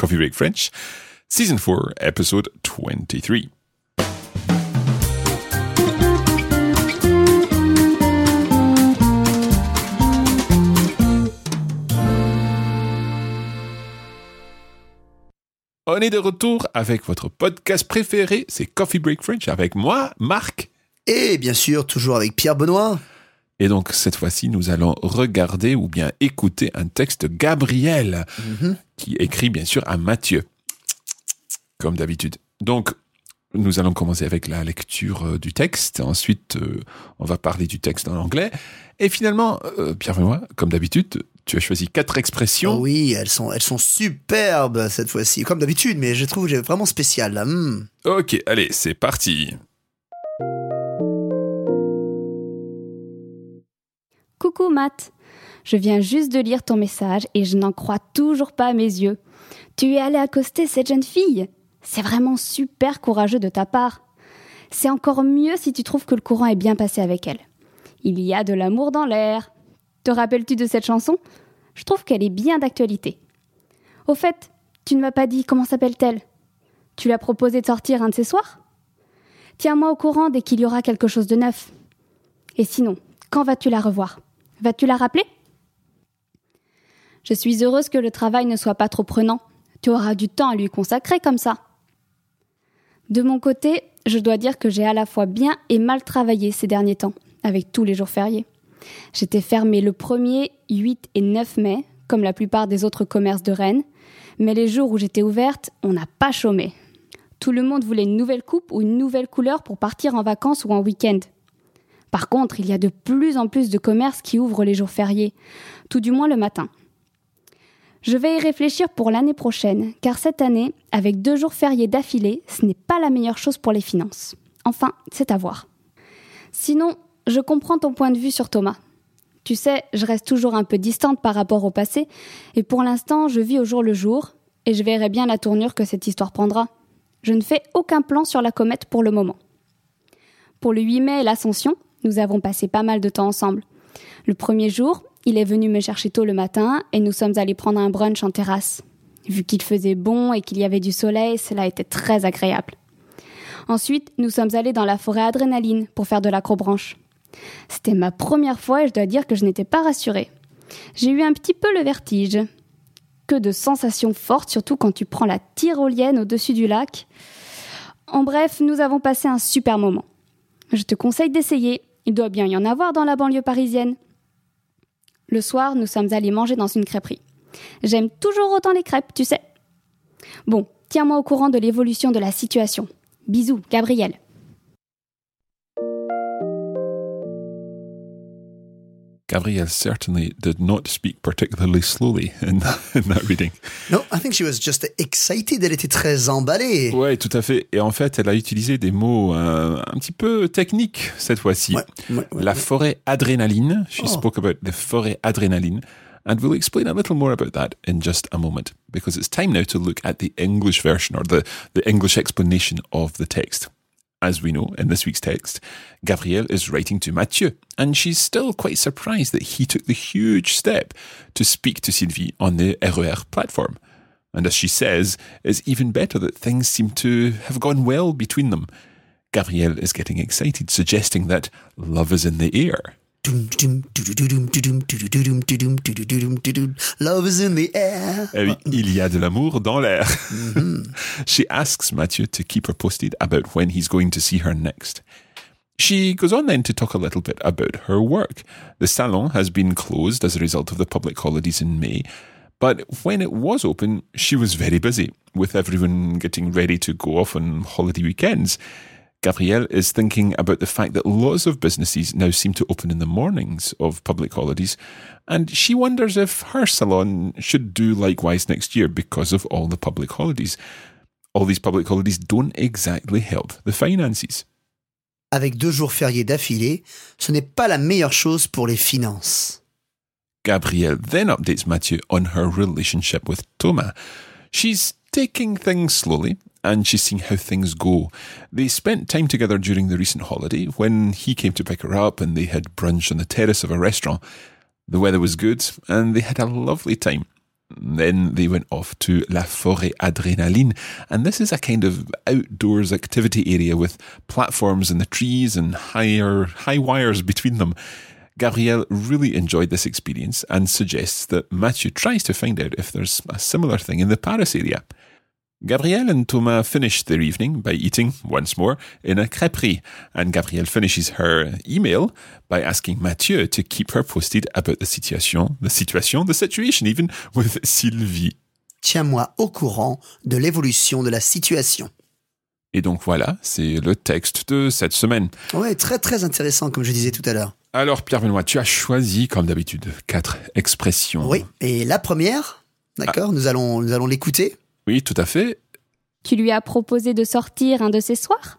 Coffee Break French, Season 4, Episode 23. On est de retour avec votre podcast préféré, c'est Coffee Break French avec moi, Marc. Et bien sûr, toujours avec Pierre Benoît. Et donc, cette fois-ci, nous allons regarder ou bien écouter un texte de Gabriel, qui écrit bien sûr à Mathieu, comme d'habitude. Donc, nous allons commencer avec la lecture euh, du texte. Ensuite, euh, on va parler du texte en anglais. Et finalement, euh, Pierre Benoît, comme d'habitude, tu as choisi quatre expressions. Oh oui, elles sont, elles sont superbes cette fois-ci, comme d'habitude, mais je trouve que j'ai vraiment spécial là. Hmm. Ok, allez, c'est parti. Coucou Matt, je viens juste de lire ton message et je n'en crois toujours pas à mes yeux. Tu es allé accoster cette jeune fille C'est vraiment super courageux de ta part. C'est encore mieux si tu trouves que le courant est bien passé avec elle. Il y a de l'amour dans l'air. Te rappelles-tu de cette chanson? Je trouve qu'elle est bien d'actualité. Au fait, tu ne m'as pas dit comment s'appelle-t-elle Tu lui as proposé de sortir un de ces soirs? Tiens-moi au courant dès qu'il y aura quelque chose de neuf. Et sinon, quand vas-tu la revoir? Vas-tu la rappeler? Je suis heureuse que le travail ne soit pas trop prenant. Tu auras du temps à lui consacrer comme ça. De mon côté, je dois dire que j'ai à la fois bien et mal travaillé ces derniers temps, avec tous les jours fériés. J'étais fermée le 1er, 8 et 9 mai, comme la plupart des autres commerces de Rennes, mais les jours où j'étais ouverte, on n'a pas chômé. Tout le monde voulait une nouvelle coupe ou une nouvelle couleur pour partir en vacances ou en week-end. Par contre, il y a de plus en plus de commerces qui ouvrent les jours fériés, tout du moins le matin. Je vais y réfléchir pour l'année prochaine, car cette année, avec deux jours fériés d'affilée, ce n'est pas la meilleure chose pour les finances. Enfin, c'est à voir. Sinon, je comprends ton point de vue sur Thomas. Tu sais, je reste toujours un peu distante par rapport au passé, et pour l'instant, je vis au jour le jour, et je verrai bien la tournure que cette histoire prendra. Je ne fais aucun plan sur la comète pour le moment. Pour le 8 mai et l'Ascension, nous avons passé pas mal de temps ensemble. Le premier jour, il est venu me chercher tôt le matin et nous sommes allés prendre un brunch en terrasse. Vu qu'il faisait bon et qu'il y avait du soleil, cela était très agréable. Ensuite, nous sommes allés dans la forêt adrénaline pour faire de l'acrobranche. C'était ma première fois et je dois dire que je n'étais pas rassurée. J'ai eu un petit peu le vertige. Que de sensations fortes, surtout quand tu prends la tyrolienne au-dessus du lac. En bref, nous avons passé un super moment. Je te conseille d'essayer. Il doit bien y en avoir dans la banlieue parisienne. Le soir, nous sommes allés manger dans une crêperie. J'aime toujours autant les crêpes, tu sais. Bon, tiens-moi au courant de l'évolution de la situation. Bisous, Gabriel. Gabrielle certainly did not speak particularly slowly in that, in that reading. No, I think she was just excited. Elle était très emballée. Ouais, tout à fait. Et en fait, elle a utilisé des mots euh, un petit peu techniques cette fois-ci. Ouais, ouais, ouais, La forêt adrénaline. She Oh. spoke about the forêt adrénaline. And we'll explain a little more about that in just a moment, because it's time now to look at the English version or the, the English explanation of the text. As we know in this week's text, Gabrielle is writing to Mathieu, and she's still quite surprised that he took the huge step to speak to Sylvie on the RER platform. And as she says, it's even better that things seem to have gone well between them. Gabrielle is getting excited, suggesting that love is in the air. Love is in the air. Eh oui, il y a de l'amour dans l'air. she asks Mathieu to keep her posted about when he's going to see her next. She goes on then to talk a little bit about her work. The salon has been closed as a result of the public holidays in May, but when it was open, she was very busy with everyone getting ready to go off on holiday weekends. Gabrielle is thinking about the fact that lots of businesses now seem to open in the mornings of public holidays, and she wonders if her salon should do likewise next year because of all the public holidays. All these public holidays don't exactly help the finances. Avec deux jours fériés d'affilée, ce n'est pas la meilleure chose pour les finances. Gabrielle then updates Mathieu on her relationship with Thomas. She's taking things slowly and she's seeing how things go. They spent time together during the recent holiday when he came to pick her up and they had brunch on the terrace of a restaurant. The weather was good and they had a lovely time. Then they went off to La Forêt Adrénaline, and this is a kind of outdoors activity area with platforms in the trees and higher high wires between them. Gabrielle really enjoyed this experience and suggests that Mathieu tries to find out if there's a similar thing in the Paris area. Gabrielle and Thomas finish their evening by eating, once more, in a crêperie, and Gabrielle finishes her email by asking Mathieu to keep her posted about the situation, the situation, the situation even, with Sylvie. Tiens-moi au courant de l'évolution de la situation. Et donc voilà, c'est le texte de cette semaine. Ouais, très très intéressant comme je disais tout à l'heure. Alors Pierre Benoît, tu as choisi, comme d'habitude, quatre expressions. Oui, et la première, d'accord, nous allons nous allons l'écouter. Oui, tout à fait. Tu lui as proposé de sortir un de ces soirs?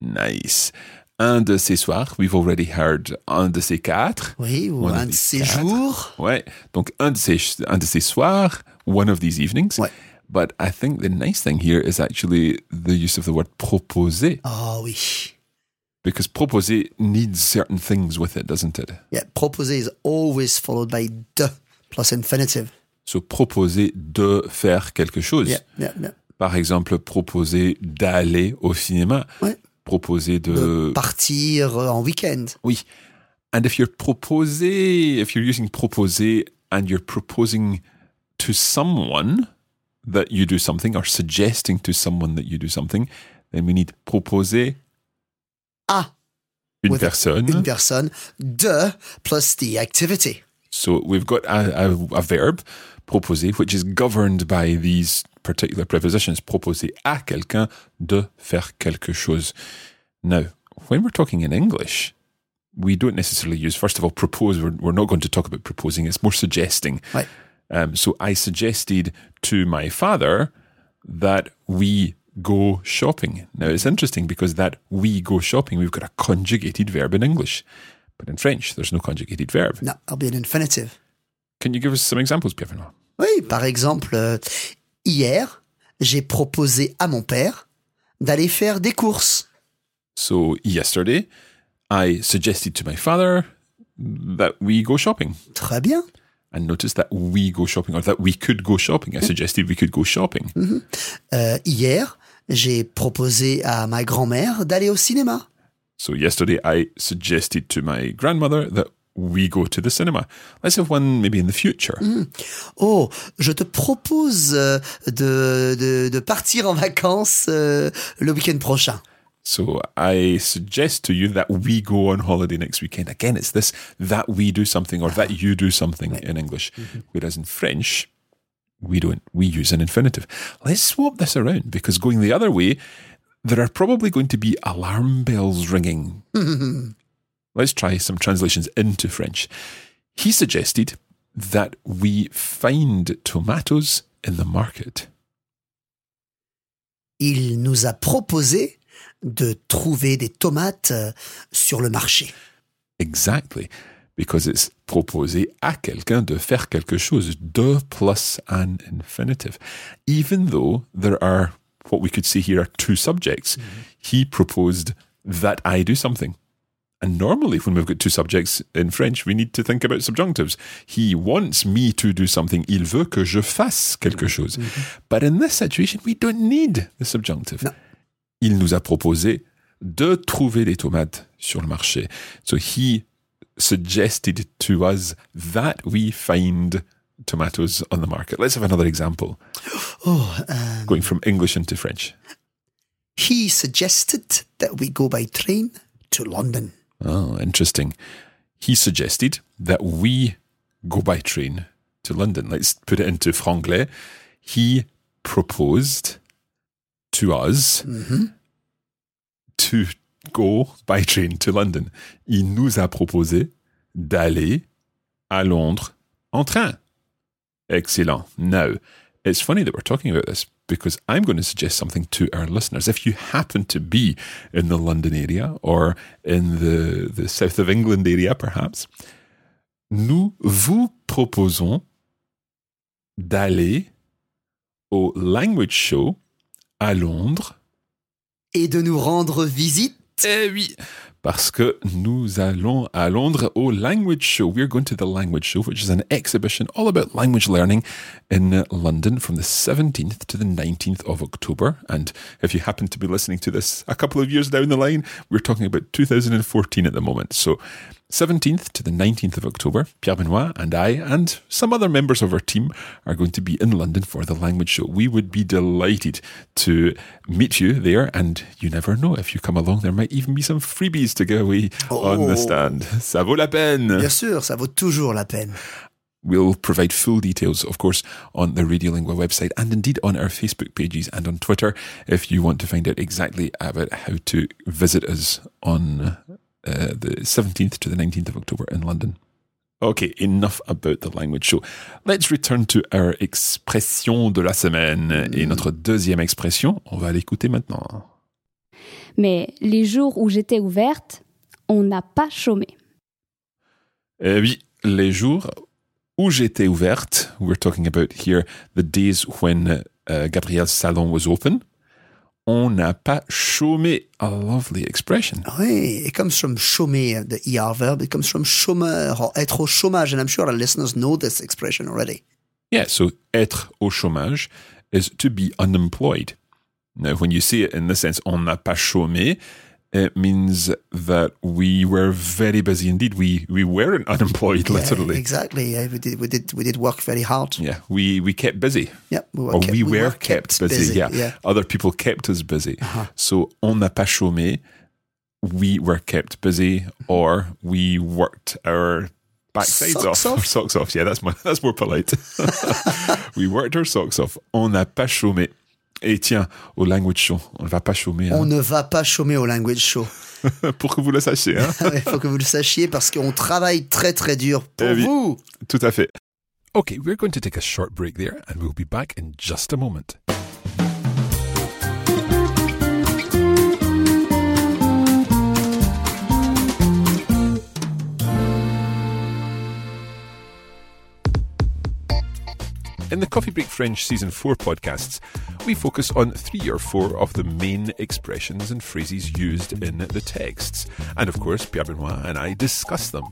Nice. Un de ces soirs, we've already heard un de ces quatre. Oui, ou One of un de these ces quatre. jours. Ouais. Donc un de ces, un de ces soirs, one of these evenings. Ouais. But I think the nice thing here is actually the use of the word proposer, Oh oui. because proposer needs certain things with it, doesn't it? Yeah, proposer is always followed by de plus infinitive. So proposer de faire quelque chose. Yeah, yeah, yeah. Par exemple, proposer d'aller au cinéma. Ouais. Proposer De de... partir euh, en week-end. Oui. And if you're proposer, if you're using proposer and you're proposing to someone that you do something or suggesting to someone that you do something, then we need proposer à une with personne. une personne, de plus the activity. So we've got a, a, a verb, proposer, which is governed by these particular prepositions. Proposer à quelqu'un de faire quelque chose. Now, when we're talking in English, we don't necessarily use, first of all, propose. We're, we're not going to talk about proposing. It's more suggesting. Ouais. Um, so I suggested to my father that we go shopping. Now it's interesting because that we go shopping, we've got a conjugated verb in English. But in French, there's no conjugated verb. No, that'll be an infinitive. Can you give us some examples, Pierre Benoit? Oui, par exemple, euh, hier, j'ai proposé à mon père d'aller faire des courses. So yesterday, I suggested to my father that we go shopping. Très bien. And notice that we go shopping or that we could go shopping. I suggested we could go shopping. Euh, hier, j'ai proposé à ma grand-mère d'aller au cinéma. So yesterday, I suggested to my grandmother that we go to the cinema. Let's have one maybe in the future. Mm. Oh, je te propose euh, de, de, de partir en vacances euh, le week-end prochain. So I suggest to you that we go on holiday next weekend. Again, it's this that we do something or that you do something in English. Mm-hmm. Whereas in French, we don't. We use an infinitive. Let's swap this around because going the other way, there are probably going to be alarm bells ringing. Let's try some translations into French. He suggested that we find tomatoes in the market. Il nous a proposé de trouver des tomates euh, sur le marché. Exactly. Because it's proposer à quelqu'un de faire quelque chose. De plus an infinitive. Even though there are, what we could see here are two subjects, mm-hmm. he proposed that I do something. And normally, when we've got two subjects in French, we need to think about subjunctives. He wants me to do something. Il veut que je fasse quelque mm-hmm. chose. Mm-hmm. But in this situation, we don't need the subjunctive. No. Il nous a proposé de trouver des tomates sur le marché. So he suggested to us that we find tomatoes on the market. Let's have another example. Oh, euh, Going from English into French. he suggested that we go by train to London. Oh, interesting. He suggested that we go by train to London. Let's put it into franglais. He proposed to us mm-hmm. to go by train to London. Il nous a proposé d'aller à Londres en train. Excellent. Now, it's funny that we're talking about this because I'm going to suggest something to our listeners. If you happen to be in the London area or in the, the south of England area, perhaps, nous vous proposons d'aller au Language Show à Londres. Et de nous rendre visite. Eh oui, parce que nous allons à Londres au Language Show. We're going to the Language Show, which is an exhibition all about language learning in London from the 17th to the 19th of October. And if you happen to be listening to this a couple of years down the line, we're talking about 2014 at the moment. So 17th to the 19th of October, Pierre Benoit and I and some other members of our team are going to be in London for the language show. We would be delighted to meet you there, and you never know if you come along, there might even be some freebies to give away on the Oh. stand. Ça vaut la peine. Bien sûr, ça vaut toujours la peine. We'll provide full details, of course, on the Radiolingua website and indeed on our Facebook pages and on Twitter if you want to find out exactly about how to visit us on uh, the 17th to the 19th of October in London. Okay, enough about the language show. Let's return to our expression de la semaine. Et notre deuxième expression, on va l'écouter maintenant. Mais les jours où j'étais ouverte, on n'a pas chômé. Eh oui, les jours où j'étais ouverte, we're talking about here the days when uh, Gabrielle's salon was open, on n'a pas chômé. A lovely expression. Oui, it comes from chômer, the ER verb. It comes from chômeur or être au chômage. And I'm sure our listeners know this expression already. Yeah, so être au chômage is to be unemployed. Now, when you see it in the sense on n'a pas chômé, it means that we were very busy indeed. We we weren't unemployed, Yeah, literally. exactly. Yeah, we did. We did. We did work very hard. Yeah, we we kept busy. Yep, we were or kept- we, we were, were kept, kept busy. busy, Yeah. yeah. Uh-huh. other people kept us busy. So on n'a pas chômé. We were kept busy, or we worked our backsides Socks off, off? Our socks off. Yeah, that's my that's more polite. we worked our socks off. On n'a pas chômé. Et tiens, au language show, on ne va pas chômer. On Hein, ne va pas chômer au language show. pour que vous le sachiez. Hein. Il faut que vous le sachiez parce qu'on travaille très très dur pour Eh oui. vous. Tout à fait. Okay, we're going to take a short break there, and we'll be back in just a moment. In the Coffee Break French Season 4 podcasts, we focus on three or four of the main expressions and phrases used in the texts. And of course, Pierre Benoit and I discuss them.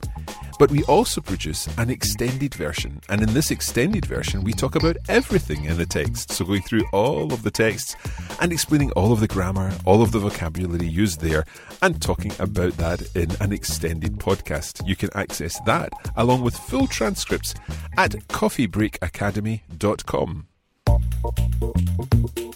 But we also produce an extended version. And in this extended version, we talk about everything in the text. So going through all of the texts and explaining all of the grammar, all of the vocabulary used there, and talking about that in an extended podcast. You can access that along with full transcripts at coffeebreakacademy.com.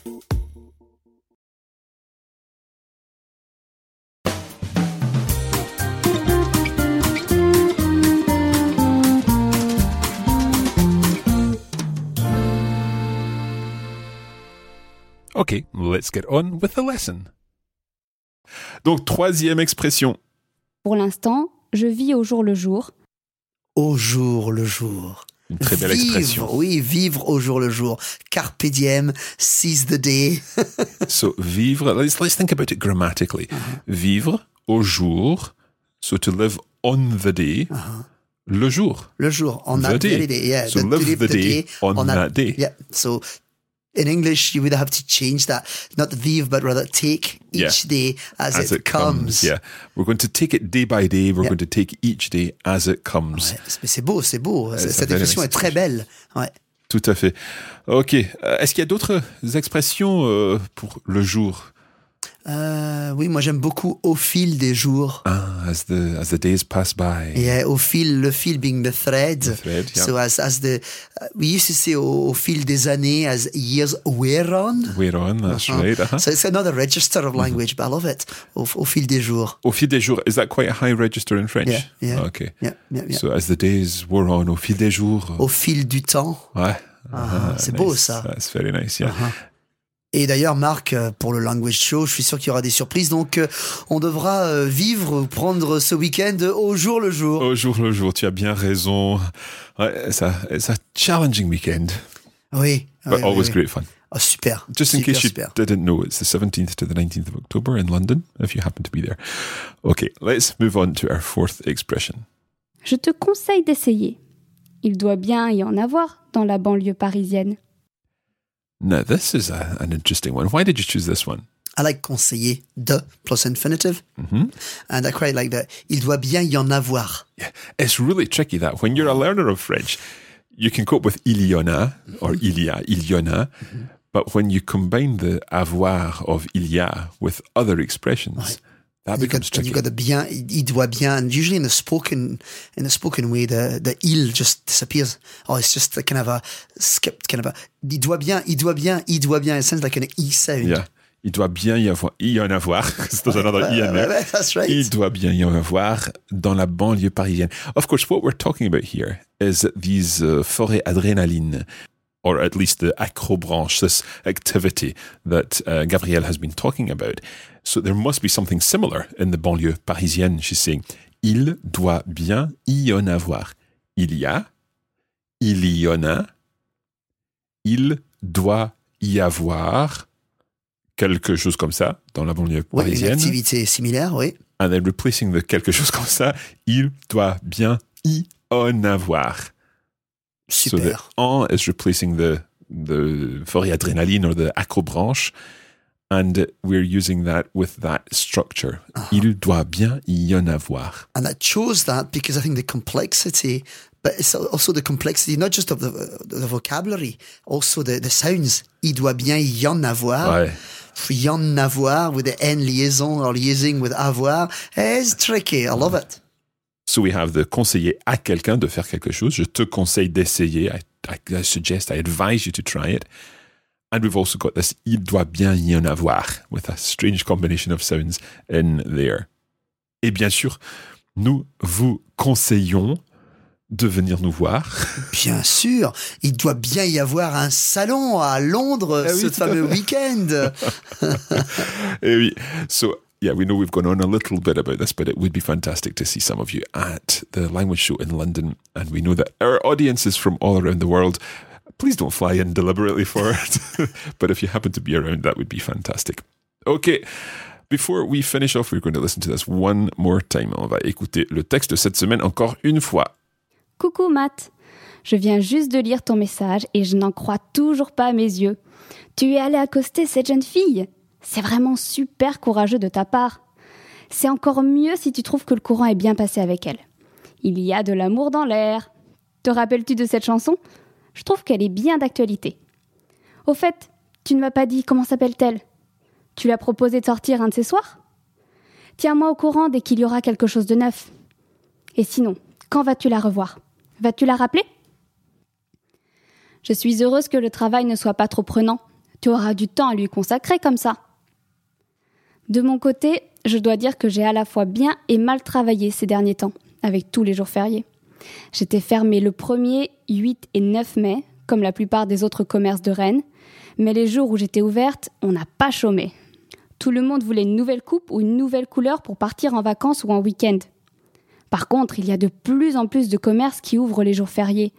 Okay, let's get on with the lesson. Donc, troisième expression. Pour l'instant, je vis au jour le jour. Au jour le jour. Une très belle vivre, expression. oui, vivre au jour le jour. Carpe diem, seize the day. So, vivre, let's, let's think about it grammatically. Vivre au jour, so to live on the day, le jour. Le jour, on The that day. day. Yeah, So the- live the day on that day. Yeah, so in English you would have to change that, not vive, but rather take each Yeah. day as, As it, comes. Yeah. We're going to take it day by day. We're Yeah. going to take each day as it comes. Ouais, mais c'est beau, c'est beau. c'est Cette expression est très belle. Ouais. Tout à fait. OK. Euh, Est-ce qu'il y a d'autres expressions euh, pour le jour? Euh, oui, moi j'aime beaucoup au fil des jours. Ah, as the, as the days pass by. Yeah, au fil, le fil being the thread. The thread, yeah. So as as the uh, we used to say au, au fil des années as years wear on. We're on, that's Uh-huh. right. uh-huh. So it's another register of language, but I love it. Au, au fil des jours. Au fil des jours, is that quite a high register in French? Yeah, yeah. Okay. Yeah, yeah, yeah. So as the days wore on, au fil des jours. Au fil du temps. Ouais. Ah, c'est beau, ça. That's very nice, yeah. Et d'ailleurs, Marc, euh, pour le Language Show, je suis sûr qu'il y aura des surprises. Donc, euh, on devra euh, vivre, prendre ce week-end au jour le jour. Au jour le jour, tu as bien raison. Ouais, it's, a, it's a challenging weekend, Oui. but oui, always oui, great fun. Oh, super. Just in super, case you super. didn't know, it's the 17th to the 19th of October in London, if you happen to be there. Okay, let's move on to our fourth expression. Je te conseille d'essayer. Il doit bien y en avoir dans la banlieue parisienne. Now, this is a, an interesting one. Why did you choose this one? I like conseiller de plus infinitive. Mm-hmm. And I quite like that. Il doit bien y en avoir. Yeah, it's really tricky that when you're a learner of French, you can cope with il y en a or il y a, il y en a. But when you combine the avoir of il y a with other expressions, that you becomes got, tricky. you got the bien, il doit bien. And usually in the spoken, in the spoken way, the, the il just disappears. Oh, it's just a kind of a skipped kind of a, il doit bien, il doit bien, il doit bien. It sounds like an e sound. yeah. Il doit bien y avoir, y en avoir, there's another i in there. That's right. Il doit bien y en avoir dans la banlieue parisienne. Of course, what we're talking about here is these uh, forêts adrénaline, or at least the acrobranche, this activity that uh, Gabrielle has been talking about. So there must be something similar in the banlieue parisienne. She's saying, il doit bien y en avoir. Il y a, il y en a, il doit y avoir quelque chose comme ça dans la banlieue une parisienne. activité similaire, oui. and then replacing the quelque chose comme ça, il doit bien y en avoir. So the Super. en is replacing the the adrénaline or the acrobranche, and we're using that with that structure. Uh-huh. Il doit bien y en avoir. And I chose that because I think the complexity, but it's also the complexity, not just of the, the vocabulary, also the, the sounds. Il doit bien y en avoir. Ouais. Y en avoir with the N liaison or liaising with avoir is tricky. I love it. So we have the conseiller à quelqu'un de faire quelque chose. Je te conseille d'essayer. I, I, I suggest, I advise you to try it. And we've also got this il doit bien y en avoir with a strange combination of sounds in there. Et bien sûr, nous vous conseillons de venir nous voir. Bien sûr, il doit bien y avoir un salon à Londres Ah oui, ce fameux week-end. Eh oui. So, yeah, we know we've gone on a little bit about this, but it would be fantastic to see some of you at the language show in London. And we know that our audience is from all around the world. Please don't fly in deliberately for it. but if you happen to be around, that would be fantastic. Okay. Before we finish off, we're going to listen to this one more time. On va écouter le texte de cette semaine encore une fois. Coucou Matt, je viens juste de lire ton message et je n'en crois toujours pas à mes yeux. Tu es allé accoster cette jeune fille C'est vraiment super courageux de ta part. C'est encore mieux si tu trouves que le courant est bien passé avec elle. Il y a de l'amour dans l'air. Te rappelles-tu de cette chanson? Je trouve qu'elle est bien d'actualité. Au fait, tu ne m'as pas dit comment s'appelle-t-elle Tu lui as proposé de sortir un de ces soirs? Tiens-moi au courant dès qu'il y aura quelque chose de neuf. Et sinon, quand vas-tu la revoir? Vas-tu la rappeler? Je suis heureuse que le travail ne soit pas trop prenant. Tu auras du temps à lui consacrer comme ça. De mon côté, je dois dire que j'ai à la fois bien et mal travaillé ces derniers temps, avec tous les jours fériés. J'étais fermée le 1er, 8 et 9 mai, comme la plupart des autres commerces de Rennes, mais les jours où j'étais ouverte, on n'a pas chômé. Tout le monde voulait une nouvelle coupe ou une nouvelle couleur pour partir en vacances ou en week-end. Par contre, il y a de plus en plus de commerces qui ouvrent les jours fériés,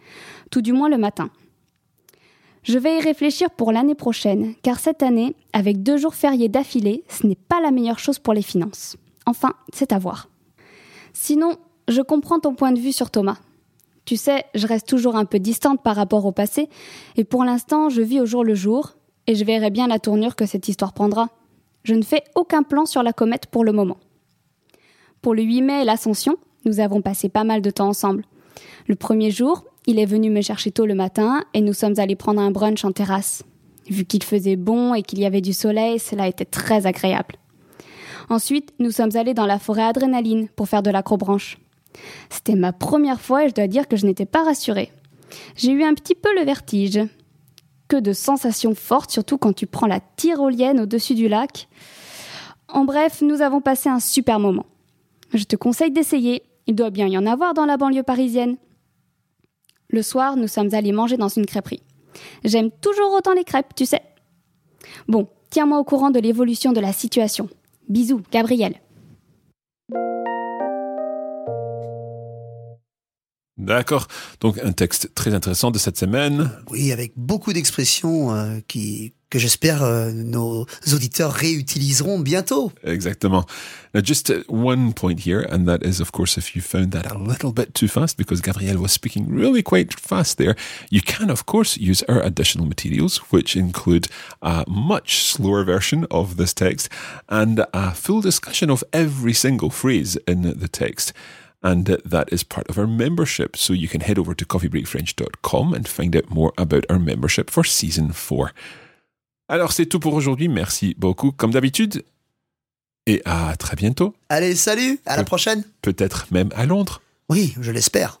tout du moins le matin. Je vais y réfléchir pour l'année prochaine, car cette année, avec deux jours fériés d'affilée, ce n'est pas la meilleure chose pour les finances. Enfin, c'est à voir. Sinon, je comprends ton point de vue sur Thomas. Tu sais, je reste toujours un peu distante par rapport au passé, et pour l'instant, je vis au jour le jour, et je verrai bien la tournure que cette histoire prendra. Je ne fais aucun plan sur la comète pour le moment. Pour le 8 mai et l'Ascension, nous avons passé pas mal de temps ensemble. Le premier jour, il est venu me chercher tôt le matin et nous sommes allés prendre un brunch en terrasse. Vu qu'il faisait bon et qu'il y avait du soleil, cela était très agréable. Ensuite, nous sommes allés dans la forêt adrénaline pour faire de l'acrobranche. C'était ma première fois et je dois dire que je n'étais pas rassurée. J'ai eu un petit peu le vertige. Que de sensations fortes, surtout quand tu prends la tyrolienne au-dessus du lac. En bref, nous avons passé un super moment. Je te conseille d'essayer. Il doit bien y en avoir dans la banlieue parisienne. Le soir, nous sommes allés manger dans une crêperie. J'aime toujours autant les crêpes, tu sais. Bon, tiens-moi au courant de l'évolution de la situation. Bisous, Gabriel. D'accord. Donc un texte très intéressant de cette semaine. Oui, avec beaucoup d'expressions euh, qui que j'espère euh, nos auditeurs réutiliseront bientôt. Exactement. Now, just uh, one point here, and that is, of course, if you found that a little bit too fast, because Gabrielle was speaking really quite fast there, you can, of course, use our additional materials, which include a much slower version of this text and a full discussion of every single phrase in the text. And that is part of our membership. So you can head over to coffeebreakfrench.com and find out more about our membership for season 4. Alors c'est tout pour aujourd'hui, merci beaucoup comme d'habitude et à très bientôt. Allez, salut, à la prochaine. Peut-être même à Londres. Oui, je l'espère.